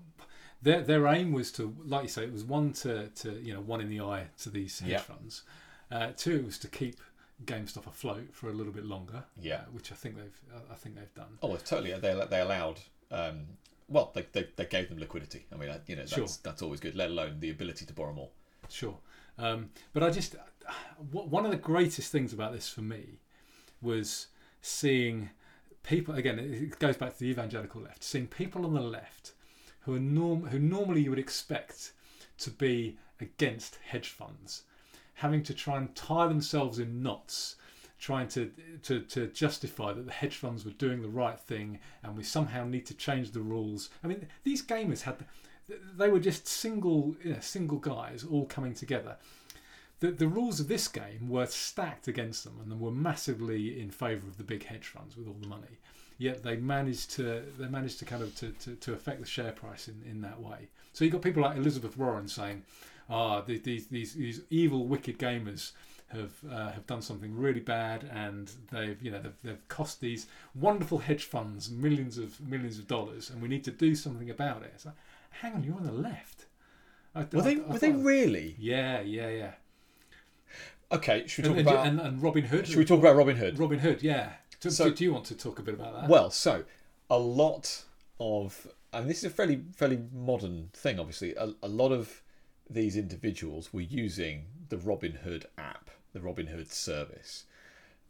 their their aim was to, like you say, it was one to, to you know one in the eye to these hedge Yeah. funds. Uh, two, it was to keep GameStop afloat for a little bit longer. Yeah. uh, which I think they've I- I think they've done. Oh, totally. They they allowed. Um, well, they, they, they gave them liquidity. I mean, uh, you know, that's Sure. that's always good. Let alone the ability to borrow more. Sure. Um, but I just, one of the greatest things about this for me was seeing people, again, it goes back to the evangelical left, seeing people on the left who are norm, who normally you would expect to be against hedge funds, having to try and tie themselves in knots, trying to, to, to justify that the hedge funds were doing the right thing and we somehow need to change the rules. I mean, these gamers had, they were just single, you know, single guys all coming together. The, the rules of this game were stacked against them and they were massively in favour of the big hedge funds with all the money. Yet they managed to they managed to kind of to, to, to affect the share price in, in that way. So you've got people like Elizabeth Warren saying, "Ah, the- these these these evil, wicked gamers have uh, have done something really bad, and they've you know they've, they've cost these wonderful hedge funds millions of millions of dollars, and we need to do something about it." It's like, hang on, you're on the left. I, Were I- they I were they really? Yeah, yeah, yeah. Okay, should we talk And, about and, and Robinhood. should we talk about Robinhood? Robin Hood? Yeah. Do, So- do you want to talk a bit about that? Well, so a lot of, and this is a fairly fairly modern thing. Obviously, a, a lot of these individuals were using the Robinhood app, the Robinhood service,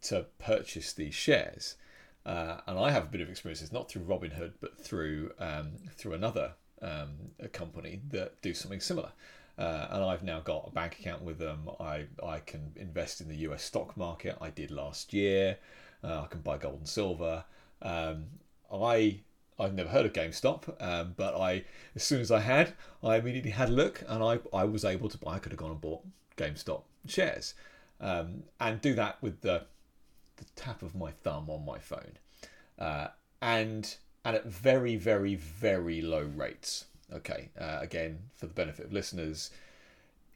to purchase these shares. Uh, and I have a bit of experiences, not through Robinhood, but through um, through another um, a company that do something similar. Uh, and I've now got a bank account with them. I I can invest in the U.S. stock market. I did last year. Uh, I can buy gold and silver. Um, I I've never heard of GameStop, um, but I as soon as I had, I immediately had a look, and I I was able to buy. I could have gone and bought GameStop shares, um, and do that with the the tap of my thumb on my phone, uh, and and at very very very low rates. Okay, uh, again for the benefit of listeners,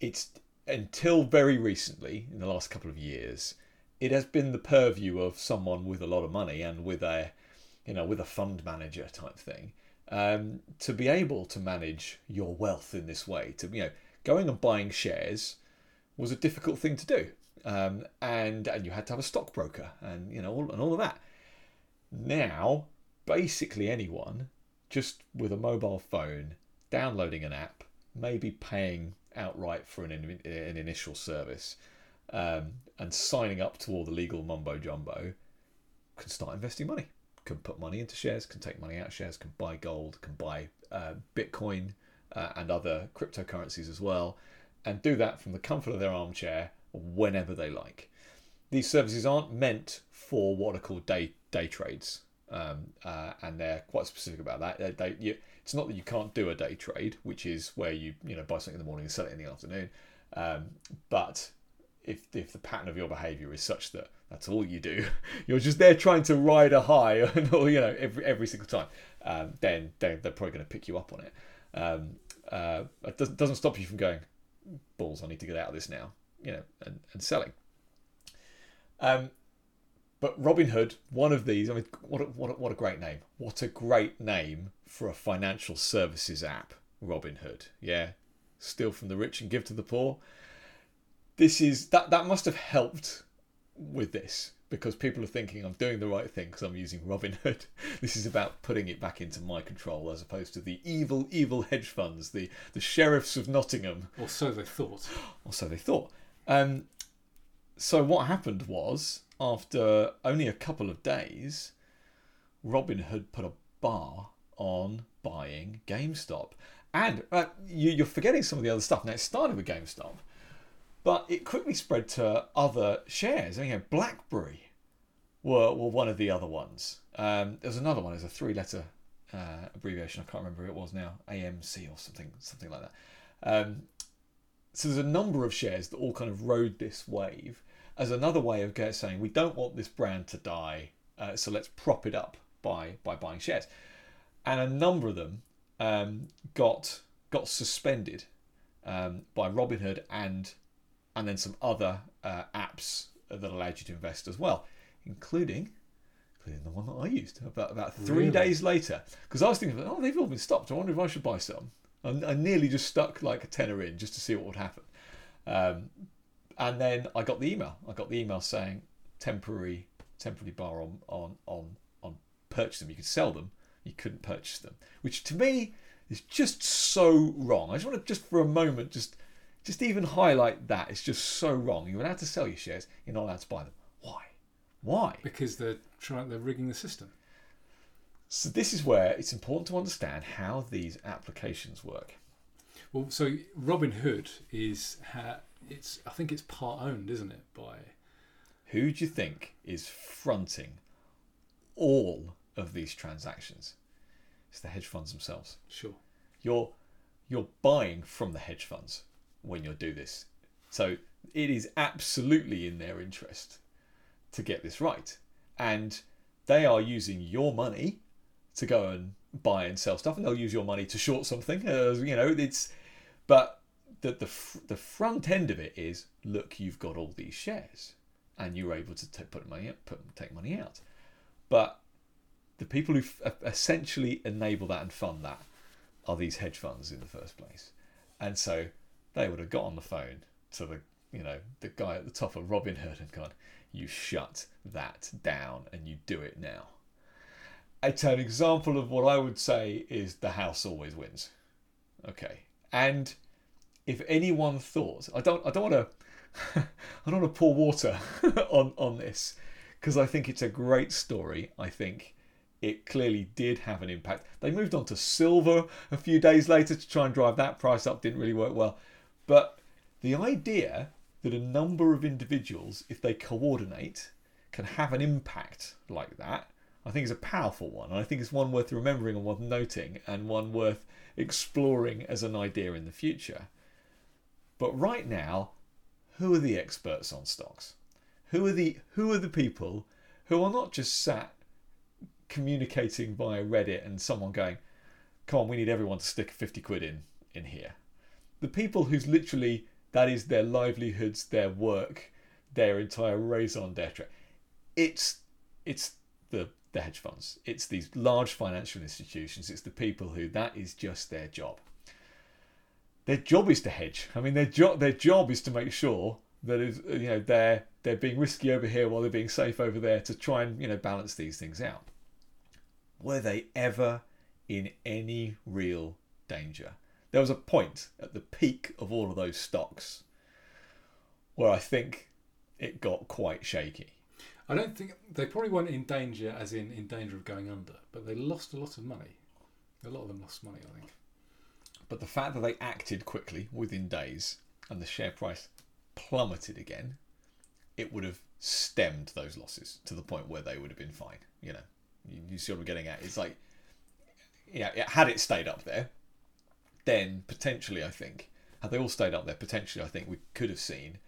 it's until very recently in the last couple of years it has been the purview of someone with a lot of money and with a you know with a fund manager type thing um, to be able to manage your wealth in this way. To you know going and buying shares was a difficult thing to do um, and and you had to have a stockbroker and you know all, and all of that. Now basically anyone just with a mobile phone downloading an app maybe paying outright for an, in, an initial service um, and signing up to all the legal mumbo jumbo can start investing money. Can put money into shares can take money out of shares can buy gold can buy uh, bitcoin uh, and other cryptocurrencies as well and do that from the comfort of their armchair whenever they like. These services aren't meant for what are called day day trades um, uh, and they're quite specific about that they, they, you, it's not that you can't do a day trade which is where you you know buy something in the morning and sell it in the afternoon um, but if if the pattern of your behavior is such that that's all you do, you're just there trying to ride a high, and all you know every every single time, um, then then they're probably going to pick you up on it. Um, uh, it doesn't doesn't stop you from going, balls. I need to get out of this now, you know, and, and selling. Um, but Robinhood, one of these. I mean, what a, what a, what a great name! What a great name for a financial services app. Robinhood, yeah, steal from the rich and give to the poor this is that that must have helped with this because people are thinking I'm doing the right thing because I'm using Robinhood. This is about putting it back into my control as opposed to the evil, evil hedge funds, the the sheriffs of Nottingham, Or so they thought. or so they thought. Um, so what happened was after only a couple of days, Robinhood put a bar on buying GameStop, And uh, you, you're forgetting some of the other stuff. Now, it started with GameStop, but it quickly spread to other shares. I mean, you know, BlackBerry were, were one of the other ones. Um, there was another one. There's a three-letter uh, abbreviation. I can't remember who it was now. AMC or something, something like that. Um, so there's a number of shares that all kind of rode this wave as another way of saying we don't want this brand to die, uh, so let's prop it up by by buying shares. And a number of them um, got got suspended um, by Robinhood and and then some other uh, apps that allowed you to invest as well, including including the one that I used about about three Really? days later. Because I was thinking, oh, they've all been stopped. I wonder if I should buy some. I, I nearly just stuck like a tenner in just to see what would happen. Um, and then I got the email. I got the email saying temporary temporary bar on on on on purchase them. You could sell them. You couldn't purchase them, which to me is just so wrong. I just want to just for a moment just just even highlight that it's just so wrong. You're allowed to sell your shares. You're not allowed to buy them. Why? Why? because they're trying they're rigging the system. So this is where it's important to understand how these applications work. Well, so Robinhood is ha- it's I think it's part owned, isn't it? By Who do you think is fronting all of these transactions? It's the hedge funds themselves. sure. You're you're buying from the hedge funds when you do this. So it is absolutely in their interest to get this right. And they are using your money to go and buy and sell stuff and they'll use your money to short something. Uh, you know, it's but the the the front end of it is look, you've got all these shares and you're able to put money up, put take money out. But the people who f- essentially enable that and fund that are these hedge funds in the first place. And so they would have got on the phone to the you know the guy at the top of Robinhood and gone, "You shut that down and you do it now." It's an example of what I would say is the house always wins. Okay, and if anyone thought, I don't, I don't want to, I don't want to pour water on on this because I think it's a great story. I think it clearly did have an impact. They moved on to silver a few days later to try and drive that price up. Didn't really work well. But the idea that a number of individuals, if they coordinate, can have an impact like that, I think is a powerful one. And I think it's one worth remembering and worth noting and one worth exploring as an idea in the future. But right now, who are the experts on stocks? Who are the who are the people who are not just sat communicating via Reddit and someone going, "Come on, we need everyone to stick fifty quid in in here." The people who's literally that is their livelihoods, their work, their entire raison d'être. It's it's the the hedge funds. It's these large financial institutions. It's the people who that is just their job. Their job is to hedge. I mean, their job their job is to make sure that is you know they're they're being risky over here while they're being safe over there to try and you know balance these things out. Were they ever in any real danger? There was a point at the peak of all of those stocks where I think it got quite shaky. I don't think they probably weren't in danger, as in in danger of going under, but they lost a lot of money. A lot of them lost money, I think. But the fact that they acted quickly within days and the share price plummeted again, it would have stemmed those losses to the point where they would have been fine. You know, you, you see what I'm getting at? It's like, yeah, it, had it stayed up there, then potentially I think, had they all stayed up there, potentially I think we could have seen,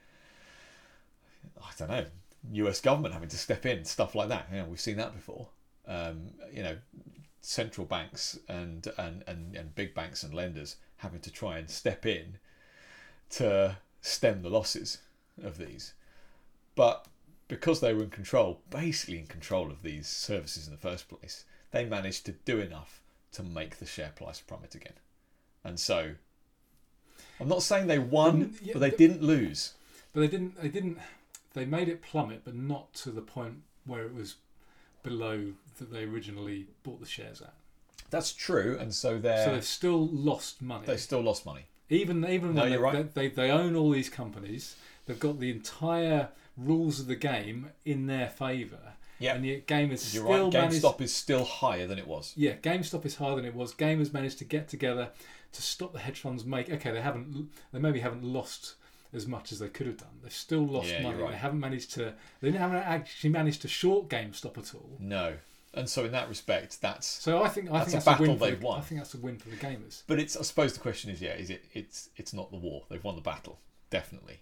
I don't know, US government having to step in, stuff like that. Know, we've seen that before. Um, you know, central banks and, and, and, and big banks and lenders having to try and step in to stem the losses of these. But because they were in control, basically in control of these services in the first place, they managed to do enough to make the share price plummet again. And so, I'm not saying they won, yeah, but they but- didn't lose. But they didn't. They didn't. They made it plummet, but not to the point where it was below that they originally bought the shares at. That's true, and so they're so they've still lost money. they still lost money. Even even No, when they, right. they, they own all these companies, they've got the entire rules of the game in their favour, Yeah. and yet gamers You're still right. managed. GameStop is still higher than it was. Yeah, GameStop is higher than it was. Gamers managed to get together to stop the hedge funds make. Okay, they haven't. They maybe haven't lost as much as they could have done. They've still lost Yeah, money. right. They haven't managed to. They haven't actually managed to short GameStop at all. No, and so in that respect, that's. So I think I That's think a that's a, win battle for they've the, won. I think that's a win for the gamers. But it's. I suppose the question is, yeah, is it? It's. It's not the war. They've won the battle, definitely.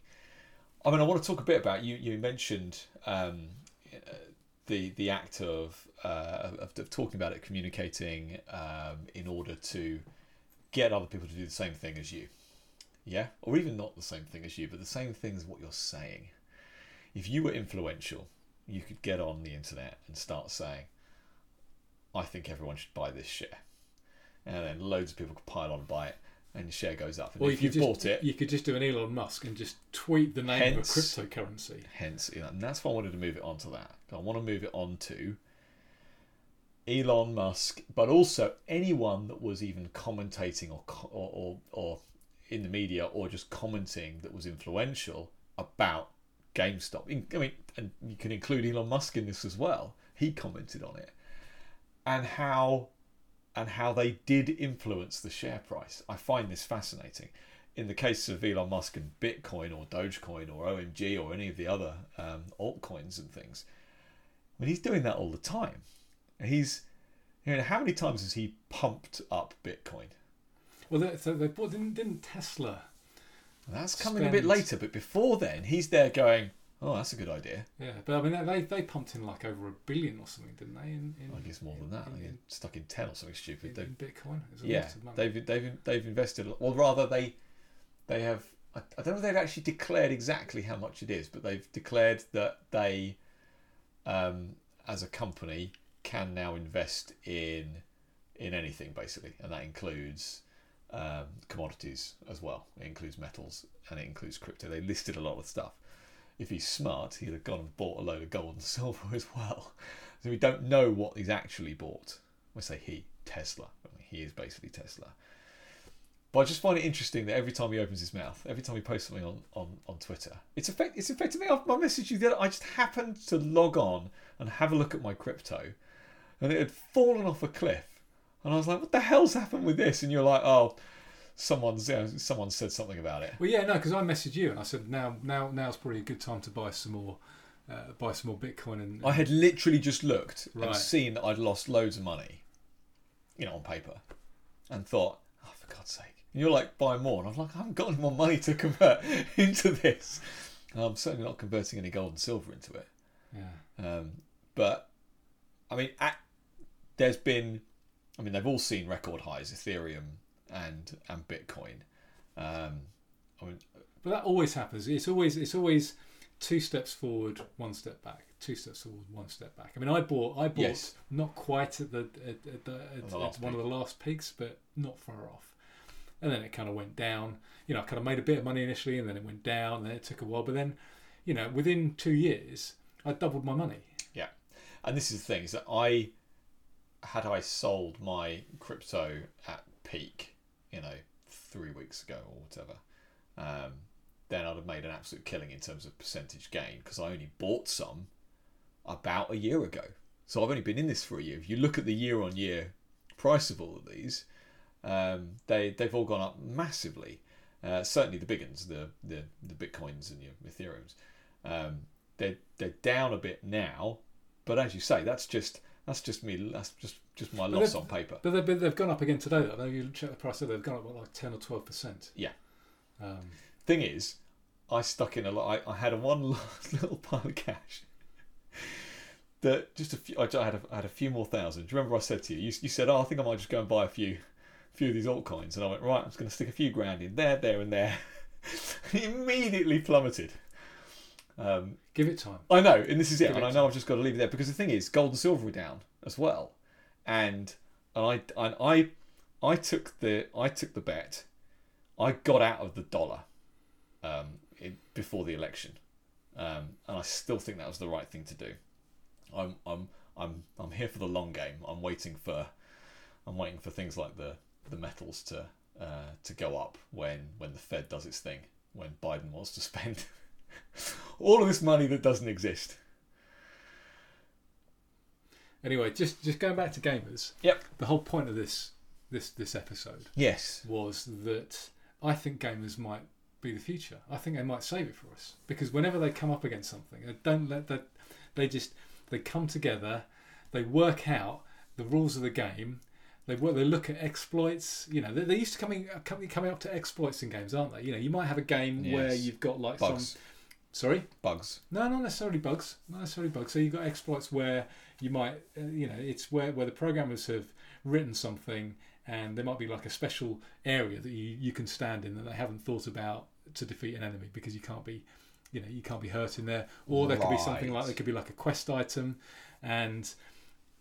I mean, I want to talk a bit about you. You mentioned um, the the act of, uh, of of talking about it, communicating um, in order to get other people to do the same thing as you. Yeah, or even not the same thing as you, but the same thing as what you're saying. If you were influential, you could get on the internet and start saying, "I think everyone should buy this share," and then loads of people could pile on and buy it, and the share goes up. And Or if you you've could just, bought it, you could just do an Elon Musk and just tweet the name Hence- of a cryptocurrency. Hence, you and that's why I wanted to move it on to that. I want to move it on to Elon Musk, but also anyone that was even commentating or or, or, or in the media or just commenting that was influential about GameStop. I mean, and you can include Elon Musk in this as well. He commented on it, and how and how they did influence the share price. I find this fascinating. In the case of Elon Musk and Bitcoin or Dogecoin or OMG or any of the other um, altcoins and things, I mean, he's doing that all the time. He's, you know, how many times has he pumped up Bitcoin? Well, they, so they bought didn't, didn't Tesla? That's coming a bit later, but before then, he's there going, "Oh, that's a good idea." Yeah, but I mean they they pumped in like over a billion or something, didn't they? In, in, I guess more than that. in, in, stuck in ten or something in, stupid. They've in Bitcoin. A yeah, lot of money. they've they've they've invested, or rather, they they have. I I don't know if they've actually declared exactly how much it is, but they've declared that they, um, as a company, can now invest in in anything basically, and that includes um, commodities as well. It includes metals and it includes crypto. They listed a lot of stuff. If he's smart, he'd have gone and bought a load of gold and silver as well. So we don't know what he's actually bought. I say he, Tesla. I mean, he is basically Tesla. But I just find it interesting that every time he opens his mouth, every time he posts something on, on, on Twitter, it's affect it's affected me. My message you other, I just happened to log on and have a look at my crypto, and it had fallen off a cliff, and I was like, "What the hell's happened with this?" And you're like, "Oh, someone's you know, someone said something about it." Well, yeah, no, because I messaged you and I said now now now's probably a good time to buy some more uh, buy some more Bitcoin and I had literally just looked Right. and seen that I'd lost loads of money, you know, on paper, and thought, "Oh, for God's sake!" And you're like, "Buy more," and I'm like, "I haven't got any more money to convert into this." And I'm certainly not converting any gold and silver into it. yeah. Um, but I mean, at, there's been, I mean, they've all seen record highs, Ethereum and and Bitcoin. Um, I mean, But that always happens. It's always it's always two steps forward, one step back. Two steps forward, one step back. I mean, I bought I bought Yes. not quite at the at, at, the, at, the at one of the last peaks, but not far off. And then it kind of went down. You know, I kind of made a bit of money initially, and then it went down. And then it took a while, but then, you know, within two years, I doubled my money. Yeah, and this is the thing is that I had I sold my crypto at peak, you know, three weeks ago or whatever, um, then I'd have made an absolute killing in terms of percentage gain because I only bought some about a year ago. So I've only been in this for a year. If you look at the year on year price of all of these, um, they they've all gone up massively. Uh, certainly the big ones, the, the the bitcoins and your Ethereums, um, they're they're down a bit now, but as you say, that's just that's just me. That's just just my But loss on paper. But they've, they've gone up again today. Though. I know you check the price. They've gone up what, like ten or twelve percent. Yeah. Um, Thing is, I stuck in a lot. I, I had a one last little pile of cash. That just a few. I had a, I had a few more thousand. Do you remember I said to you? You, you said, "Oh, I think I might just go and buy a few, few of these altcoins." And I went, "Right, I'm just going to stick a few grand in there, there, and there." it immediately plummeted. Um, give it time. I know, and this is it. Give And it I know I've just got to leave it there because the thing is, gold and silver were down as well, and I and I I took the I took the bet. I got out of the dollar um, in, before the election, um, and I still think that was the right thing to do. I'm I'm I'm I'm here for the long game. I'm waiting for I'm waiting for things like the the metals to uh, to go up when when the Fed does its thing. When Biden wants to spend all of this money that doesn't exist. Anyway, just just going back to gamers. Yep. The whole point of this this this episode Yes. was that I think gamers might be the future. I think they might save it for us because whenever they come up against something, they don't let that. They just they come together, they work out the rules of the game. They work, they look at exploits. You know, they, they used to coming coming coming up to exploits in games, aren't they? You know, you might have a game where you've got like Bugs. some. Sorry. Bugs. No, not necessarily bugs. Not necessarily bugs. So you've got exploits where you might, uh, you know, it's where, where the programmers have written something and there might be like a special area that you, you can stand in that they haven't thought about to defeat an enemy because you can't be, you know, you can't be hurt in there. Or there could be something like there could be like a quest item, and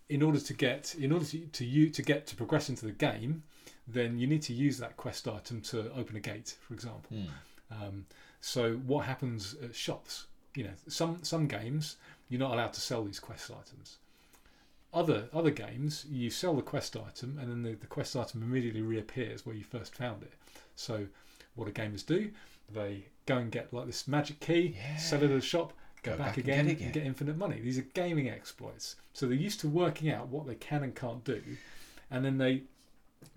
in order to get in order to to you to get to progress into the game, then you need to use that quest item to open a gate, for example. Hmm. Um, so what happens at shops? You know, some some games you're not allowed to sell these quest items. Other other games you sell the quest item and then the, the quest item immediately reappears where you first found it. So what do gamers do? They go and get like this magic key, sell it at a shop, go, Go back, back and again, get it and again. get infinite money. These are gaming exploits. So they're used to working out what they can and can't do, and then they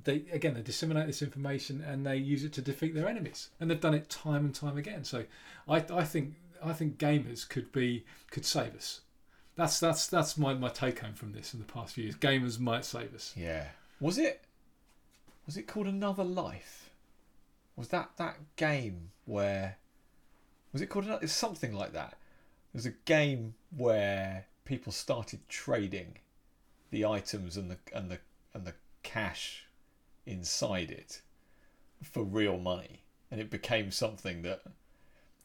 they again they disseminate this information and they use it to defeat their enemies and they've done it time and time again so i, I think i think gamers could be could save us that's that's that's my, my take home from this in the past few years gamers might save us Yeah. Was it? Was it called Another Life? Was that that game where? Was it called? Another, something like that. There's a game where people started trading the items and the and the and the cash inside it for real money, and it became something that.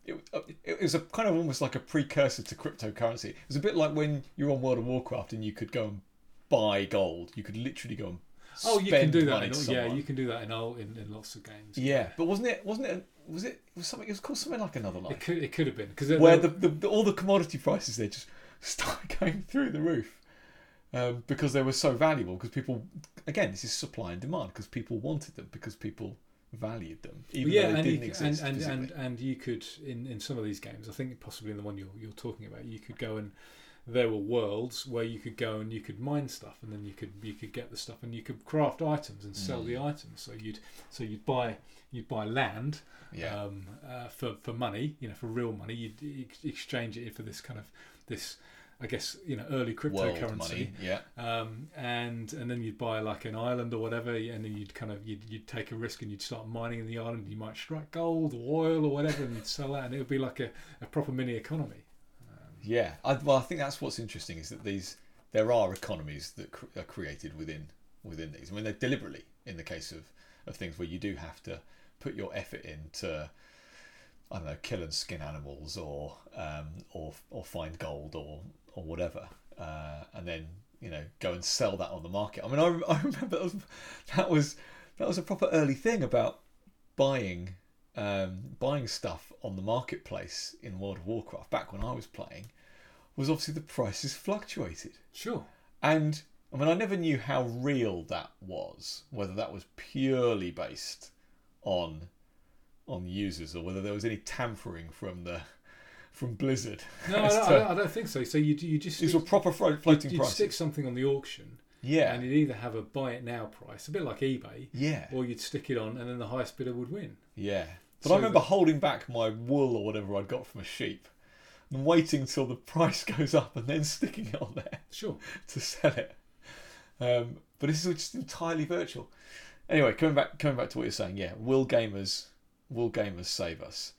It, it was a kind of almost like a precursor to cryptocurrency. It was a bit like when you're on World of Warcraft and you could go and buy gold. You could literally go and oh you can do that in, all- yeah you can do that in all in, in lots of games Yeah, but wasn't it? Wasn't it? Was it? Was something? It was called something like another it could it could have been because where the, the, the all the commodity prices they just started going through the roof um, because they were so valuable. Because people, again, this is supply and demand. Because people wanted them. Because people valued them, even yeah, though they and didn't you, exist. and, and, and and you could in, in some of these games, I think possibly in the one you're you're talking about, you could go and there were worlds where you could go and you could mine stuff, and then you could you could get the stuff, and you could craft items and sell Mm. the items. So you'd so you'd buy you'd buy land yeah, um, uh, for for money, you know, for real money. You'd ex- exchange it for this kind of this, I guess, you know, early cryptocurrency. Yeah, um, and and then you'd buy like an island or whatever, and then you'd kind of you'd, you'd take a risk and you'd start mining in the island. You might strike gold or oil or whatever, and you'd sell that, and it would be like a, a proper mini economy. yeah. I, well, I think that's what's interesting is that these there are economies that cr- are created within within these. I mean, they're deliberately in the case of of things where you do have to put your effort into I don't know, kill and skin animals, or um, or or find gold, or or whatever, uh, and then you know go and sell that on the market. I mean, I, I remember that was, that was that was a proper early thing about buying um, buying stuff on the marketplace in World of Warcraft back when I was playing. Was obviously the prices fluctuated. Sure. And I mean, I never knew how real that was, whether that was purely based on on users or whether there was any tampering from the from Blizzard. No, I don't, I to- I don't think so. So you you just These stick, were proper floating you'd prices. stick something on the auction, yeah, and you'd either have a buy it now price, a bit like eBay, yeah, or you'd stick it on, and then the highest bidder would win. yeah. But So I remember that- holding back my wool or whatever I'd got from a sheep and waiting till the price goes up and then sticking it on there. Sure. to sell it. Um, but this is just entirely virtual. Anyway, coming back coming back to what you're saying, yeah, will gamers will gamers save us?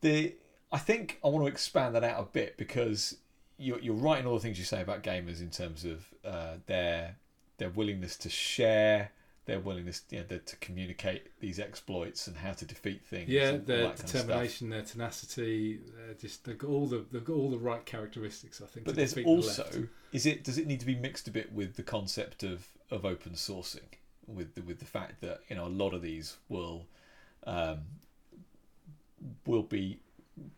The I think I want to expand that out a bit because you're you're right in all the things you say about gamers in terms of uh, their their willingness to share, their willingness you know, to communicate these exploits and how to defeat things. Yeah, their that kind of stuff. determination, their tenacity, they're just they've got all the they've got all the right characteristics. I think. But to there's defeat the also is it does it need to be mixed a bit with the concept of, of open sourcing with the, with the fact that you know a lot of these will um, will be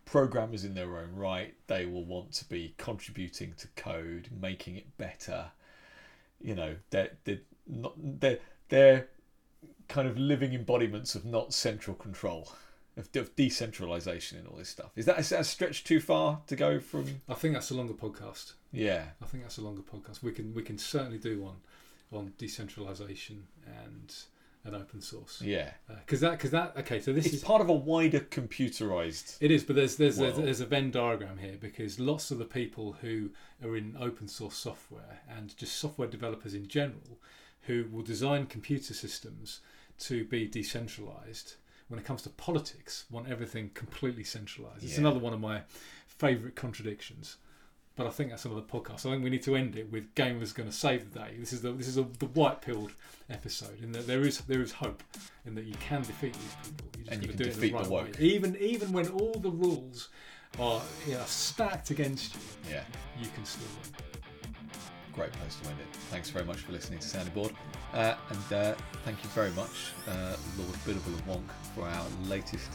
programmers in their own right. They will want to be contributing to code, making it better. You know, they're they're not they're they're kind of living embodiments of not central control. of, of decentralization and all this stuff. Is that, is that a stretch too far to go from? I think that's a longer podcast. Yeah, I think that's a longer podcast. We can we can certainly do one on decentralization and and open source yeah. Uh, because that because that okay. So this It's is part of a wider computerized. It is, but there's there's a, there's a Venn diagram here because lots of the people who are in open source software and just software developers in general, who will design computer systems to be decentralized, when it comes to politics, want everything completely centralized. It's Yeah. another one of my favourite contradictions. But I think that's another podcast. I think we need to end it with gamers going to save the day. This is the this is a, the white pilled episode, in that there is there is hope, in that you can defeat these people. You just And you can do defeat the the right way. woke. Even even when all the rules are you know, stacked against you, Yeah, you can still win. great place to end it. Thanks very much for listening to Sounding Board. Uh, and uh, thank you very much, uh, Lord Biddable of Wonk, for our latest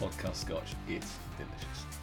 podcast scotch. It's delicious.